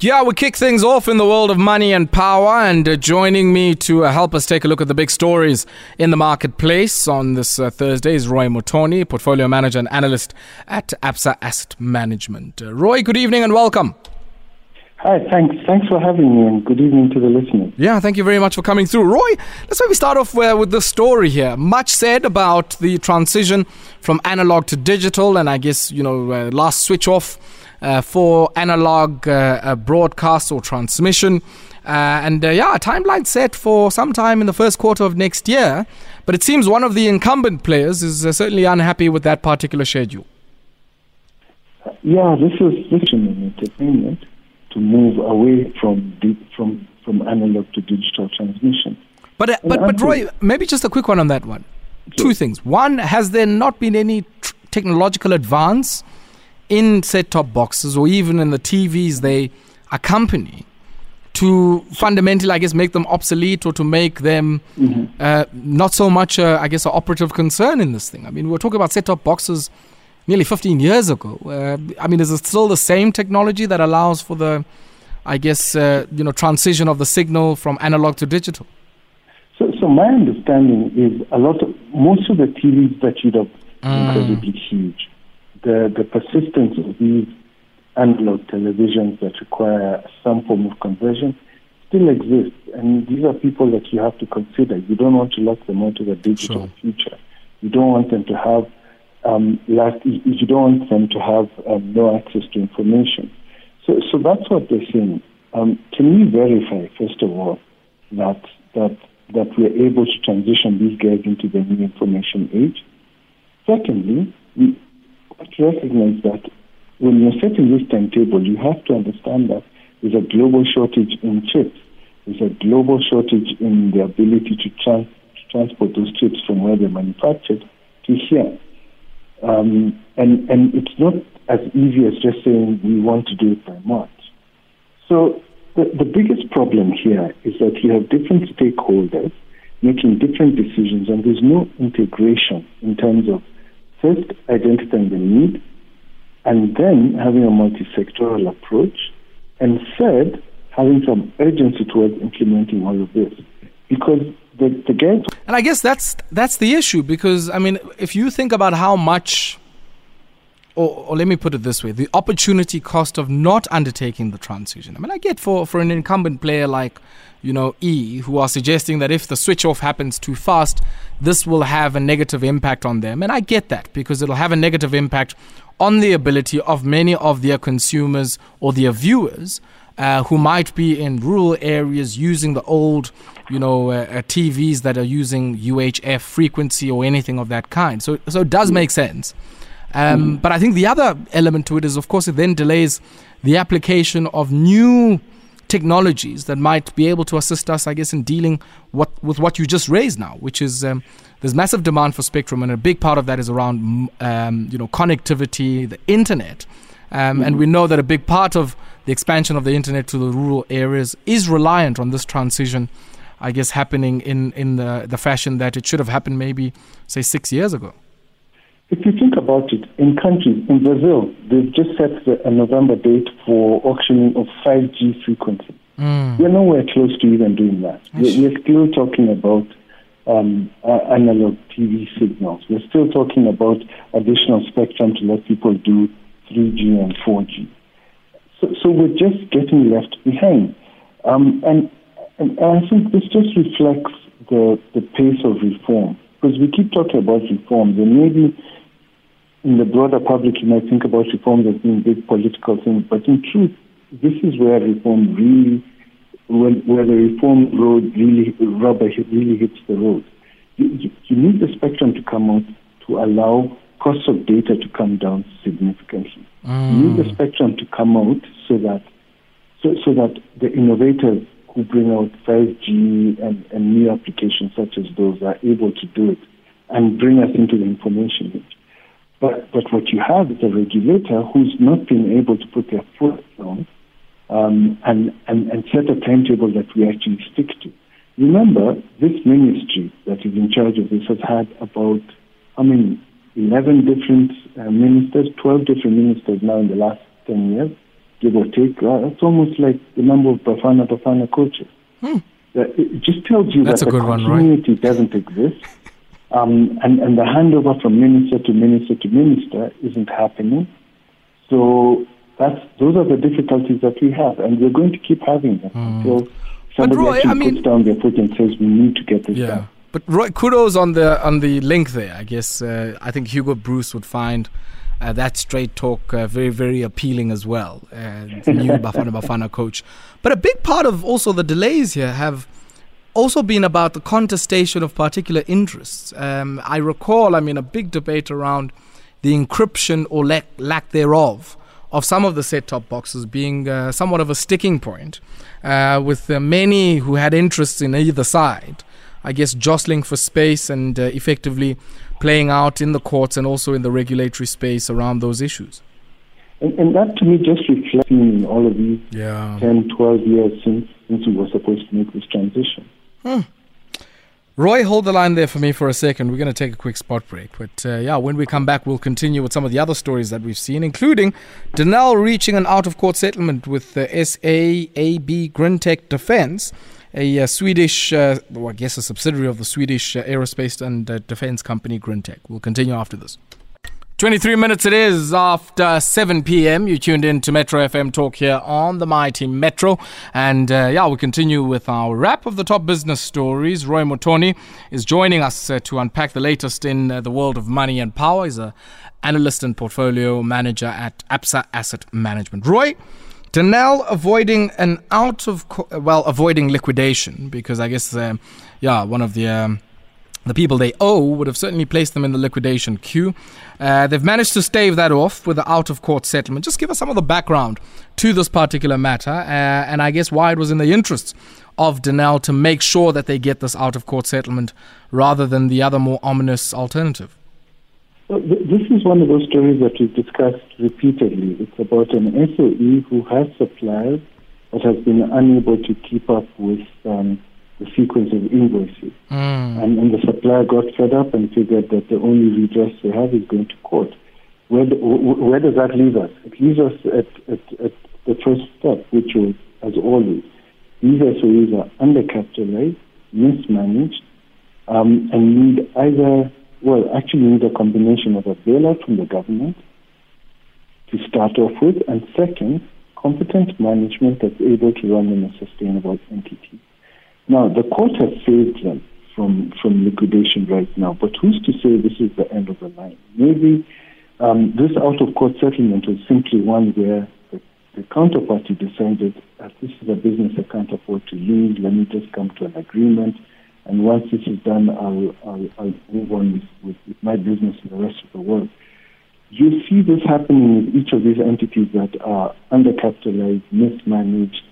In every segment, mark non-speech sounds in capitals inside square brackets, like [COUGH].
Yeah, we kick things off in the world of money and power, and uh, joining me to uh, help us take a look at the big stories in the marketplace on this uh, Thursday is Roy Mootoni, portfolio manager and analyst at Absa Asset Management. Uh, Roy, good evening and welcome. Hi, thanks. Thanks for having me, and good evening to the listeners. Yeah, thank you very much for coming through. Roy, let's maybe start off uh, with the story here. Much said about the transition from analog to digital, and I guess, you know, uh, last switch off uh, for analog uh, uh, broadcast or transmission. Uh, and yeah, a timeline set for sometime in the first quarter of next year. But it seems one of the incumbent players is certainly unhappy with that particular schedule. Yeah, this is this in entertainment to move away from from from analog to digital transmission. But uh, but but Roy, maybe just a quick one on that one. Two things. One, has there not been any tr- technological advance in set top boxes or even in the TVs they accompany to fundamentally, I guess, make them obsolete or to make them mm-hmm. uh, not so much, uh, I guess, an operative concern in this thing? I mean, we were talking about set top boxes nearly 15 years ago. Uh, I mean, is it still the same technology that allows for the, I guess, uh, you know, transition of the signal from analog to digital? So, so my understanding is a lot of most of the TVs that you'd have mm. incredibly huge the, the persistence of these analog televisions that require some form of conversion still exists. And these are people that you have to consider. You don't want to lock them into the digital sure. future. You don't want them to have um, last, you don't want them to have um, no access to information. So, so that's what they're saying. Um, can we verify, first of all, that that that we're able to transition these guys into the new information age? Secondly, we, have to recognize that when you're setting this timetable, you have to understand that there's a global shortage in chips. There's a global shortage in the ability to, trans- to transport those chips from where they're manufactured to here. Um, and, and it's not as easy as just saying we want to do it by March. So the, the biggest problem here is that you have different stakeholders making different decisions, and there's no integration in terms of First, identifying the need, and then having a multi-sectoral approach, and third, having some urgency towards implementing all of this. Because the, the. And I guess that's that's the issue because I mean, if you think about how much, or, or let me put it this way, the opportunity cost of not undertaking the transition. I mean, I get for for an incumbent player like you know, E, who are suggesting that if the switch off happens too fast, this will have a negative impact on them. And I get that because it'll have a negative impact on the ability of many of their consumers or their viewers uh, who might be in rural areas using the old, you know, uh, uh TVs that are using UHF frequency or anything of that kind. So, so it does make sense. Um, mm. But I think the other element to it is, of course, it then delays the application of new technologies that might be able to assist us, I guess, in dealing what, with what you just raised now, which is um, there's massive demand for spectrum, and a big part of that is around um, you know connectivity, the internet, um, mm-hmm. and we know that a big part of the expansion of the internet to the rural areas is reliant on this transition. I guess happening in, in the, the fashion that it should have happened maybe, say, six years ago. If you think about it, in countries, in Brazil, they've just set the, a November date for auctioning of 5G frequency. Mm. We're nowhere close to even doing that. We're, we're, still talking about um, uh, analog TV signals. We're still talking about additional spectrum to let people do 3G and 4G. So, so we're just getting left behind. Um, and, and, and I think this just reflects the, the pace of reform. Because we keep talking about reforms, and maybe in the broader public, you might think about reforms as being big political things, but in truth, this is where reform really, where, where the reform road really, rubber really hits the road. You, you need the spectrum to come out to allow cost of data to come down significantly. Mm. You need the spectrum to come out so that so, so that the innovators who bring out 5G and, and new applications such as those are able to do it and bring us into the information age. But, but what you have is a regulator who's not been able to put their foot down um, and, and, and set a timetable that we actually stick to. Remember, this ministry that is in charge of this has had about, I mean, 11 different uh, ministers, 12 different ministers now in the last 10 years. Give or take. Uh, it's almost like the number of Bafana Bafana coaches. Hmm. it just tells you That's that the continuity right? doesn't exist. Um, and, and the handover from minister to minister to minister isn't happening. So that's those are the difficulties that we have, and we're going to keep having them mm. until somebody Roy, actually I mean, puts down their foot and says we need to get this yeah. done. But Roy, kudos on the on the link there. I guess uh, I think Hugo Broos would find uh, that straight talk uh, very very appealing as well. Uh, new [LAUGHS] Bafana Bafana coach, but a big part of also the delays here have also been about the contestation of particular interests. Um, I recall, I mean, a big debate around the encryption or lack, lack thereof of some of the set top boxes being uh, somewhat of a sticking point, uh, with uh, many who had interests in either side, I guess, jostling for space and uh, effectively playing out in the courts and also in the regulatory space around those issues. And, and that to me just reflecting all of these yeah. 10, 12 years since, since we were supposed to make this transition. Hmm. Roy, hold the line there for me for a second. We're going to take a quick spot break. But uh, yeah, when we come back, we'll continue with some of the other stories that we've seen, including Denel reaching an out of court settlement with the SAAB Grintek Defense, a Swedish, uh, well, I guess a subsidiary of the Swedish uh, aerospace and uh, defense company Grintek. We'll continue after this. 23 minutes it is after 7 p.m. You tuned in to Metro FM Talk here on the Mighty Metro. And uh, yeah, we continue with our wrap of the top business stories. Roy Mootoni is joining us uh, to unpack the latest in uh, the world of money and power. He's an analyst and portfolio manager at Absa Asset Management. Roy, Denel avoiding an out of, co- well, avoiding liquidation because I guess, uh, yeah, one of the. Um, the people they owe would have certainly placed them in the liquidation queue. Uh, they've managed to stave that off with the out of court settlement. Just give us some of the background to this particular matter, uh, and I guess why it was in the interests of Denel to make sure that they get this out of court settlement rather than the other more ominous alternative. This is one of those stories that we've discussed repeatedly. It's about an SOE who has suppliers but has been unable to keep up with um, the sequence of invoices. Mm. And, and, the supplier got fed up and figured that the only redress they have is going to court. Where, where does that leave us? It leaves us at, at, at the first step, which was, as always, these SOEs are undercapitalized, mismanaged, um, and need either, well, actually need a combination of a bailout from the government to start off with, and second, competent management that's able to run in a sustainable entity. Now, the court has saved them from, from liquidation right now, but who's to say this is the end of the line? Maybe um, this out of court settlement was simply one where the, the counterparty decided that this is a business I can't afford to lose, let me just come to an agreement. And once this is done, I'll, I'll, I'll move on with, with, my business in the rest of the world. You see this happening with each of these entities that are undercapitalized, mismanaged,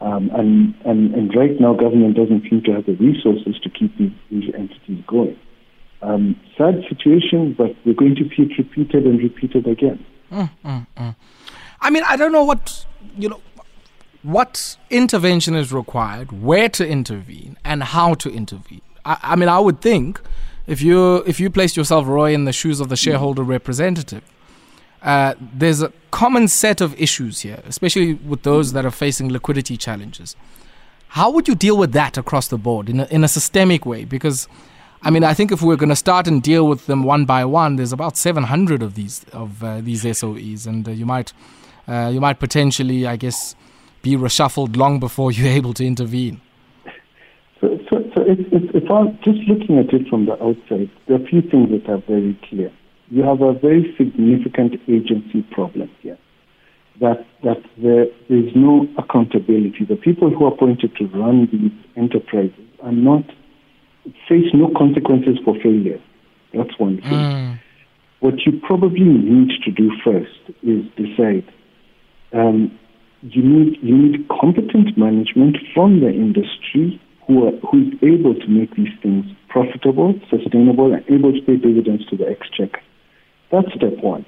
um, and, and, and right now, government doesn't seem to have the resources to keep these, these entities going. Um, sad situation, but we're going to see it repeated and repeated again. Mm, mm, mm. I mean, I don't know what, you know, what intervention is required, where to intervene, and how to intervene. I, I mean, I would think if you if you placed yourself, Roy, in the shoes of the shareholder representative, uh, there's a common set of issues here, especially with those that are facing liquidity challenges. How would you deal with that across the board in a, in a systemic way? Because, I mean, I think if we're going to start and deal with them one by one, there's about 700 of these of uh, these SOEs, and uh, you might uh, you might potentially, I guess, be reshuffled long before you're able to intervene. So, so, so it's, it's, it's all, just looking at it from the outside, there are a few things that are very clear you have a very significant agency problem here. That that there is no accountability. The people who are appointed to run these enterprises are not face no consequences for failure. That's one thing. Mm. What you probably need to do first is decide. Um, you need you need competent management from the industry who are who is able to make these things profitable, sustainable, and able to pay dividends to the exchequer. That's step one.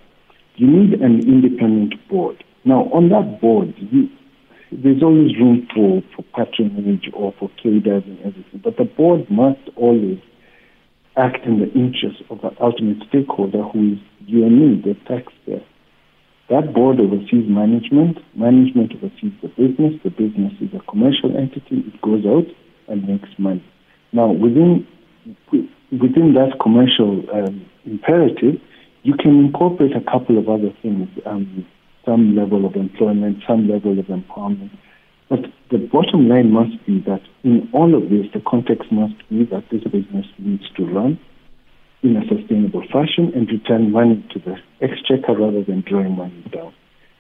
You need an independent board. Now, on that board, you, there's always room for, for patronage or for cadres and everything, but the board must always act in the interest of the ultimate stakeholder, who is you and me, the taxpayer. That board oversees management. Management oversees the business. The business is a commercial entity. It goes out and makes money. Now, within within that commercial um, imperative, you can incorporate a couple of other things, um, some level of employment, some level of empowerment. But the bottom line must be that in all of this, the context must be that this business needs to run in a sustainable fashion and return money to the exchequer rather than drawing money down.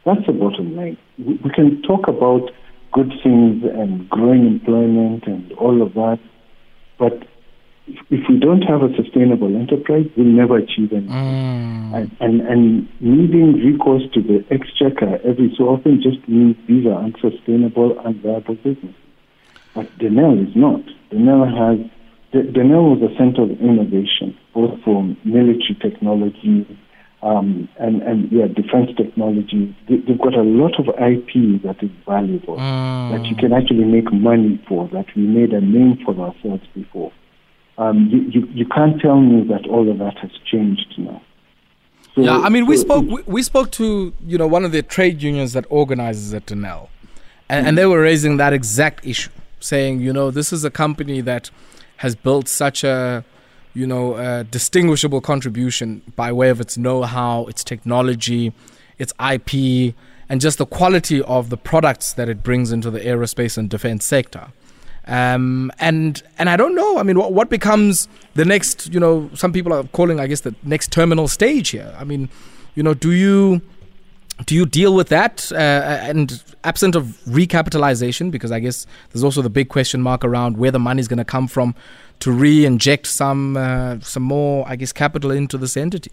That's the bottom line. We can talk about good things and growing employment and all of that, but if we don't have a sustainable enterprise, we'll never achieve anything. Mm. And, and, and needing recourse to the exchequer every so often just means these are unsustainable, unviable businesses. But Denel is not. Denel has Denel was a center of innovation, both for military technology um, and, and yeah, defense technology. They, have got a lot of IP that is valuable, mm. that you can actually make money for, that we made a name for ourselves before. Um, you, you, you can't tell me that all of that has changed now. So, yeah, I mean, we spoke we, we, spoke to you know one of the trade unions that organizes at Denel, and, mm and they were raising that exact issue, saying you know this is a company that has built such a you know a distinguishable contribution by way of its know-how, its technology, its IP, and just the quality of the products that it brings into the aerospace and defense sector. Um, and and I don't know. I mean, what, what becomes the next? You know, some people are calling, I guess, the next terminal stage here. I mean, you know, do you do you deal with that uh, and absent of recapitalization? Because I guess there's also the big question mark around where the money is going to come from to re-inject some uh, some more, I guess, capital into this entity.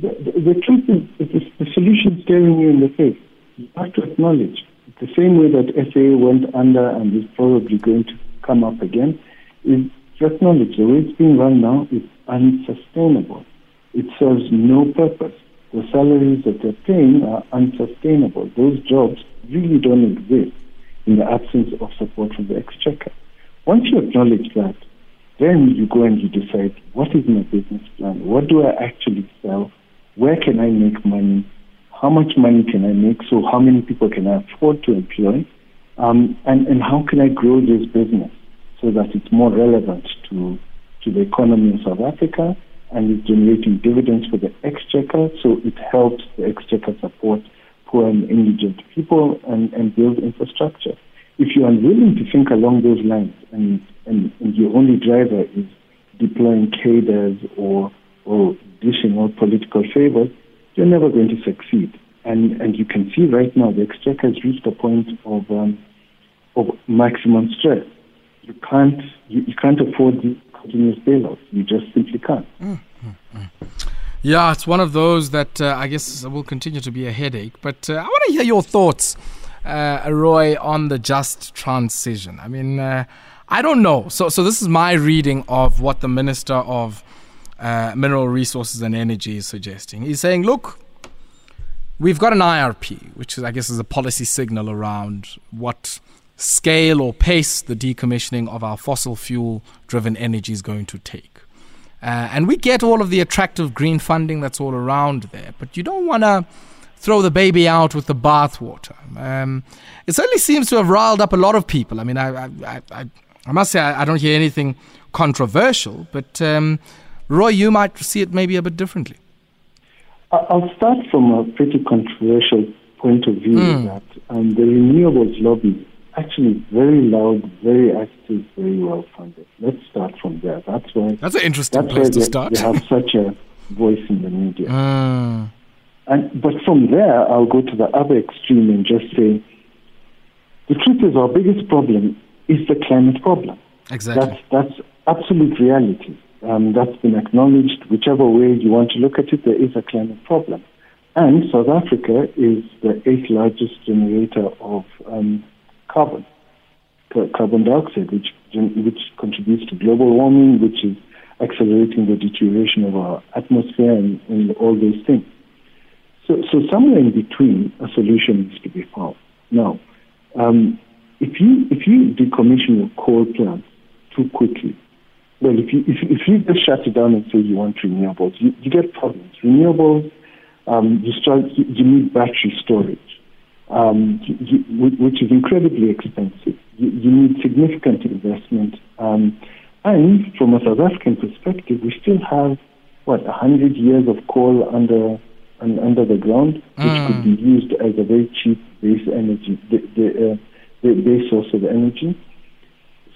The, the, the truth is, the solution staring you in the face. You have to acknowledge the same way that SA went under and is probably going to come up again, is to acknowledge the way it's being run now is unsustainable. It serves no purpose. The salaries that they're paying are unsustainable. Those jobs really don't exist in the absence of support from the exchequer. Once you acknowledge that, then you go and you decide what is my business plan? What do I actually sell? Where can I make money? how much money can I make? So how many people can I afford to employ? Um, and, and how can I grow this business so that it's more relevant to, to the economy of South Africa and is generating dividends for the exchequer, so it helps the exchequer support poor and indigent people and, and build infrastructure. If you're unwilling to think along those lines and, and, and your only driver is deploying cadres or, or dishing out political favors, you're never going to succeed. And and you can see right now the exchequer has reached a point of um, of maximum stress. You can't you, you can't afford continuous bailouts. You just simply can't. Mm, mm, mm. Yeah, it's one of those that uh, I guess will continue to be a headache. But uh, I want to hear your thoughts, uh, Roy, on the just transition. I mean, uh, I don't know. So, so this is my reading of what the Minister of uh, Mineral Resources and Energy is suggesting. He's saying, look, we've got an IRP, which is, I guess is a policy signal around what scale or pace the decommissioning of our fossil fuel driven energy is going to take. Uh, and we get all of the attractive green funding that's all around there, but you don't want to throw the baby out with the bathwater. Um, it certainly seems to have riled up a lot of people. I mean, I, I, I, I must say, I, I, don't hear anything controversial, but um, Roy, you might see it maybe a bit differently. I'll start from a pretty controversial point of view mm. that um, the renewables lobby actually very loud, very active, very well funded. Let's start from there. That's why. That's an interesting that's place to they, start. They have such a voice in the media. Mm. And but from there, I'll go to the other extreme and just say, the truth is, our biggest problem is the climate problem. Exactly. That's that's absolute reality. Um, that's been acknowledged. Whichever way you want to look at it, there is a climate problem. And South Africa is the eighth largest generator of um, carbon dioxide, which, which contributes to global warming, which is accelerating the deterioration of our atmosphere and, and all those things. So, so somewhere in between, a solution needs to be found. Now, um, if you if you decommission your coal plants too quickly, well, if you, if, if you just shut it down and say you want renewables, you, you get problems. Renewables Um, you, start, you need battery storage, um, you, which is incredibly expensive. You, you need significant investment. Um, and from a South African perspective, we still have, what, 100 years of coal under under the ground, which mm. could be used as a very cheap base energy, the, the, uh, the base source of energy.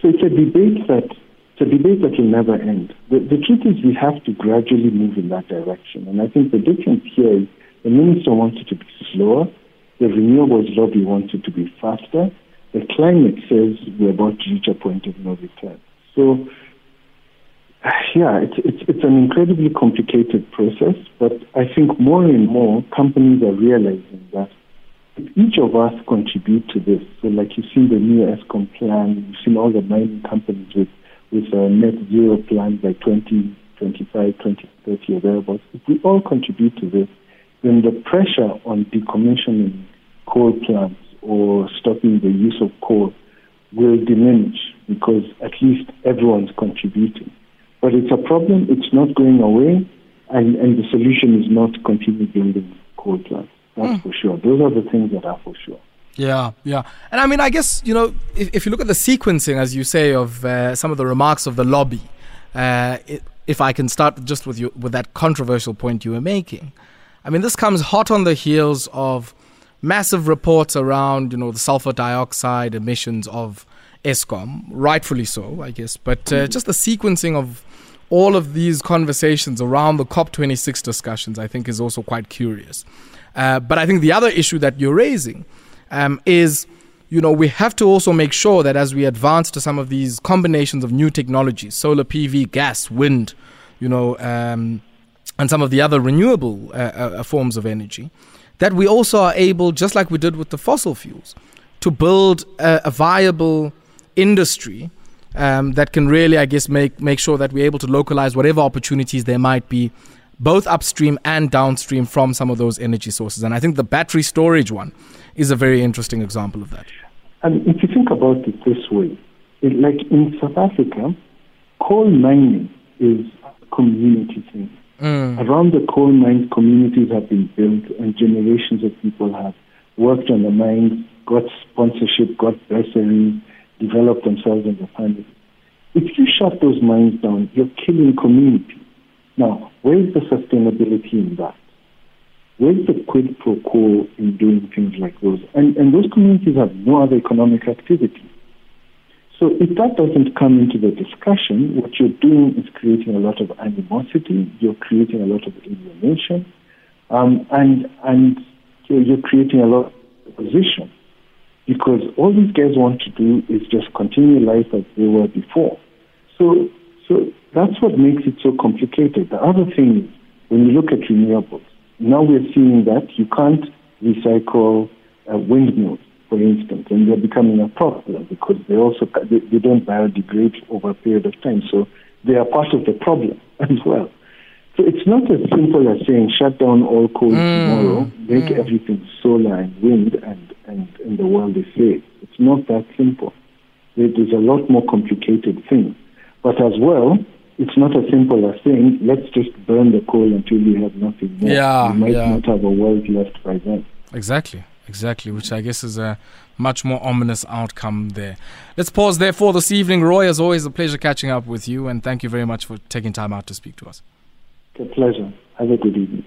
So it's a debate that it's a debate that will never end. The, the truth is we have to gradually move in that direction. And I think the difference here is the minister wants it to be slower, the renewables lobby wants it to be faster, the climate says we're about to reach a point of no return. So yeah, it's, it's, it's an incredibly complicated process, but I think more and more companies are realizing that each of us contribute to this. So, like you've seen the new Eskom plan, you've seen all the mining companies with with a net zero plan by 2025, 2030 or thereabouts. If we all contribute to this, then the pressure on decommissioning coal plants or stopping the use of coal will diminish because at least everyone's contributing. But it's a problem, it's not going away, and, and the solution is not continue building coal plants. That's mm. for sure. Those are the things that are for sure. Yeah, yeah. And I mean, I guess, you know, if, if you look at the sequencing, as you say, of uh, some of the remarks of the lobby, uh, it, if I can start just with you, with that controversial point you were making, I mean, this comes hot on the heels of massive reports around, you know, the sulfur dioxide emissions of Eskom, rightfully so, I guess, but uh, mm. just the sequencing of all of these conversations around the COP26 discussions, I think, is also quite curious. Uh, but I think the other issue that you're raising um, is, you know, we have to also make sure that as we advance to some of these combinations of new technologies, solar PV, gas, wind, you know, um, and some of the other renewable uh, uh, forms of energy, that we also are able, just like we did with the fossil fuels, to build a, a viable industry um, that can really, I guess, make make sure that we're able to localize whatever opportunities there might be, both upstream and downstream from some of those energy sources. And I think the battery storage one is a very interesting example of that. And if you think about it this way, it, like in South Africa, coal mining is a community thing. Mm. Around the coal mines, communities have been built, and generations of people have worked on the mines, got sponsorship, got bursaries, developed themselves and their families. If you shut those mines down, you're killing community. Now, where is the sustainability in that? Where's the quid pro quo in doing things like those? And, and those communities have no other economic activity. So if that doesn't come into the discussion, what you're doing is creating a lot of animosity, you're creating a lot of alienation, um, and, and you're creating a lot of opposition because all these guys want to do is just continue life as they were before. So, so that's what makes it so complicated. The other thing is when you look at renewables, now we're seeing that you can't recycle uh, windmills, for instance, and they're becoming a problem because they also they, they don't biodegrade over a period of time. So they are part of the problem [LAUGHS] as well. So it's not as simple as saying shut down all coal mm. tomorrow, make mm. everything solar and wind, and, and, and the world is safe. It's not that simple. It is a lot more complicated thing. But as well, it's not as simple as saying let's just burn the coal until we have nothing more. Yeah, we might yeah. not have a world left by then. Exactly. Exactly, which I guess is a much more ominous outcome there. Let's pause there for this evening. Roy, as always, a pleasure catching up with you, and thank you very much for taking time out to speak to us. It's a pleasure. Have a good evening.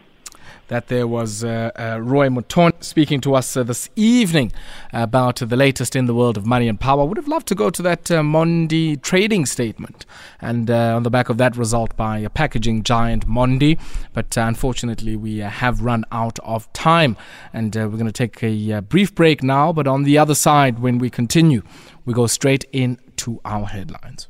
That there was uh, uh, Roy Mutonya speaking to us uh, this evening about the latest in the world of money and power. Would have loved to go to that uh, Mondi trading statement and uh, on the back of that result by a packaging giant Mondi, but unfortunately we have run out of time and we're going to take a brief break now. But on the other side, when we continue, we go straight into our headlines.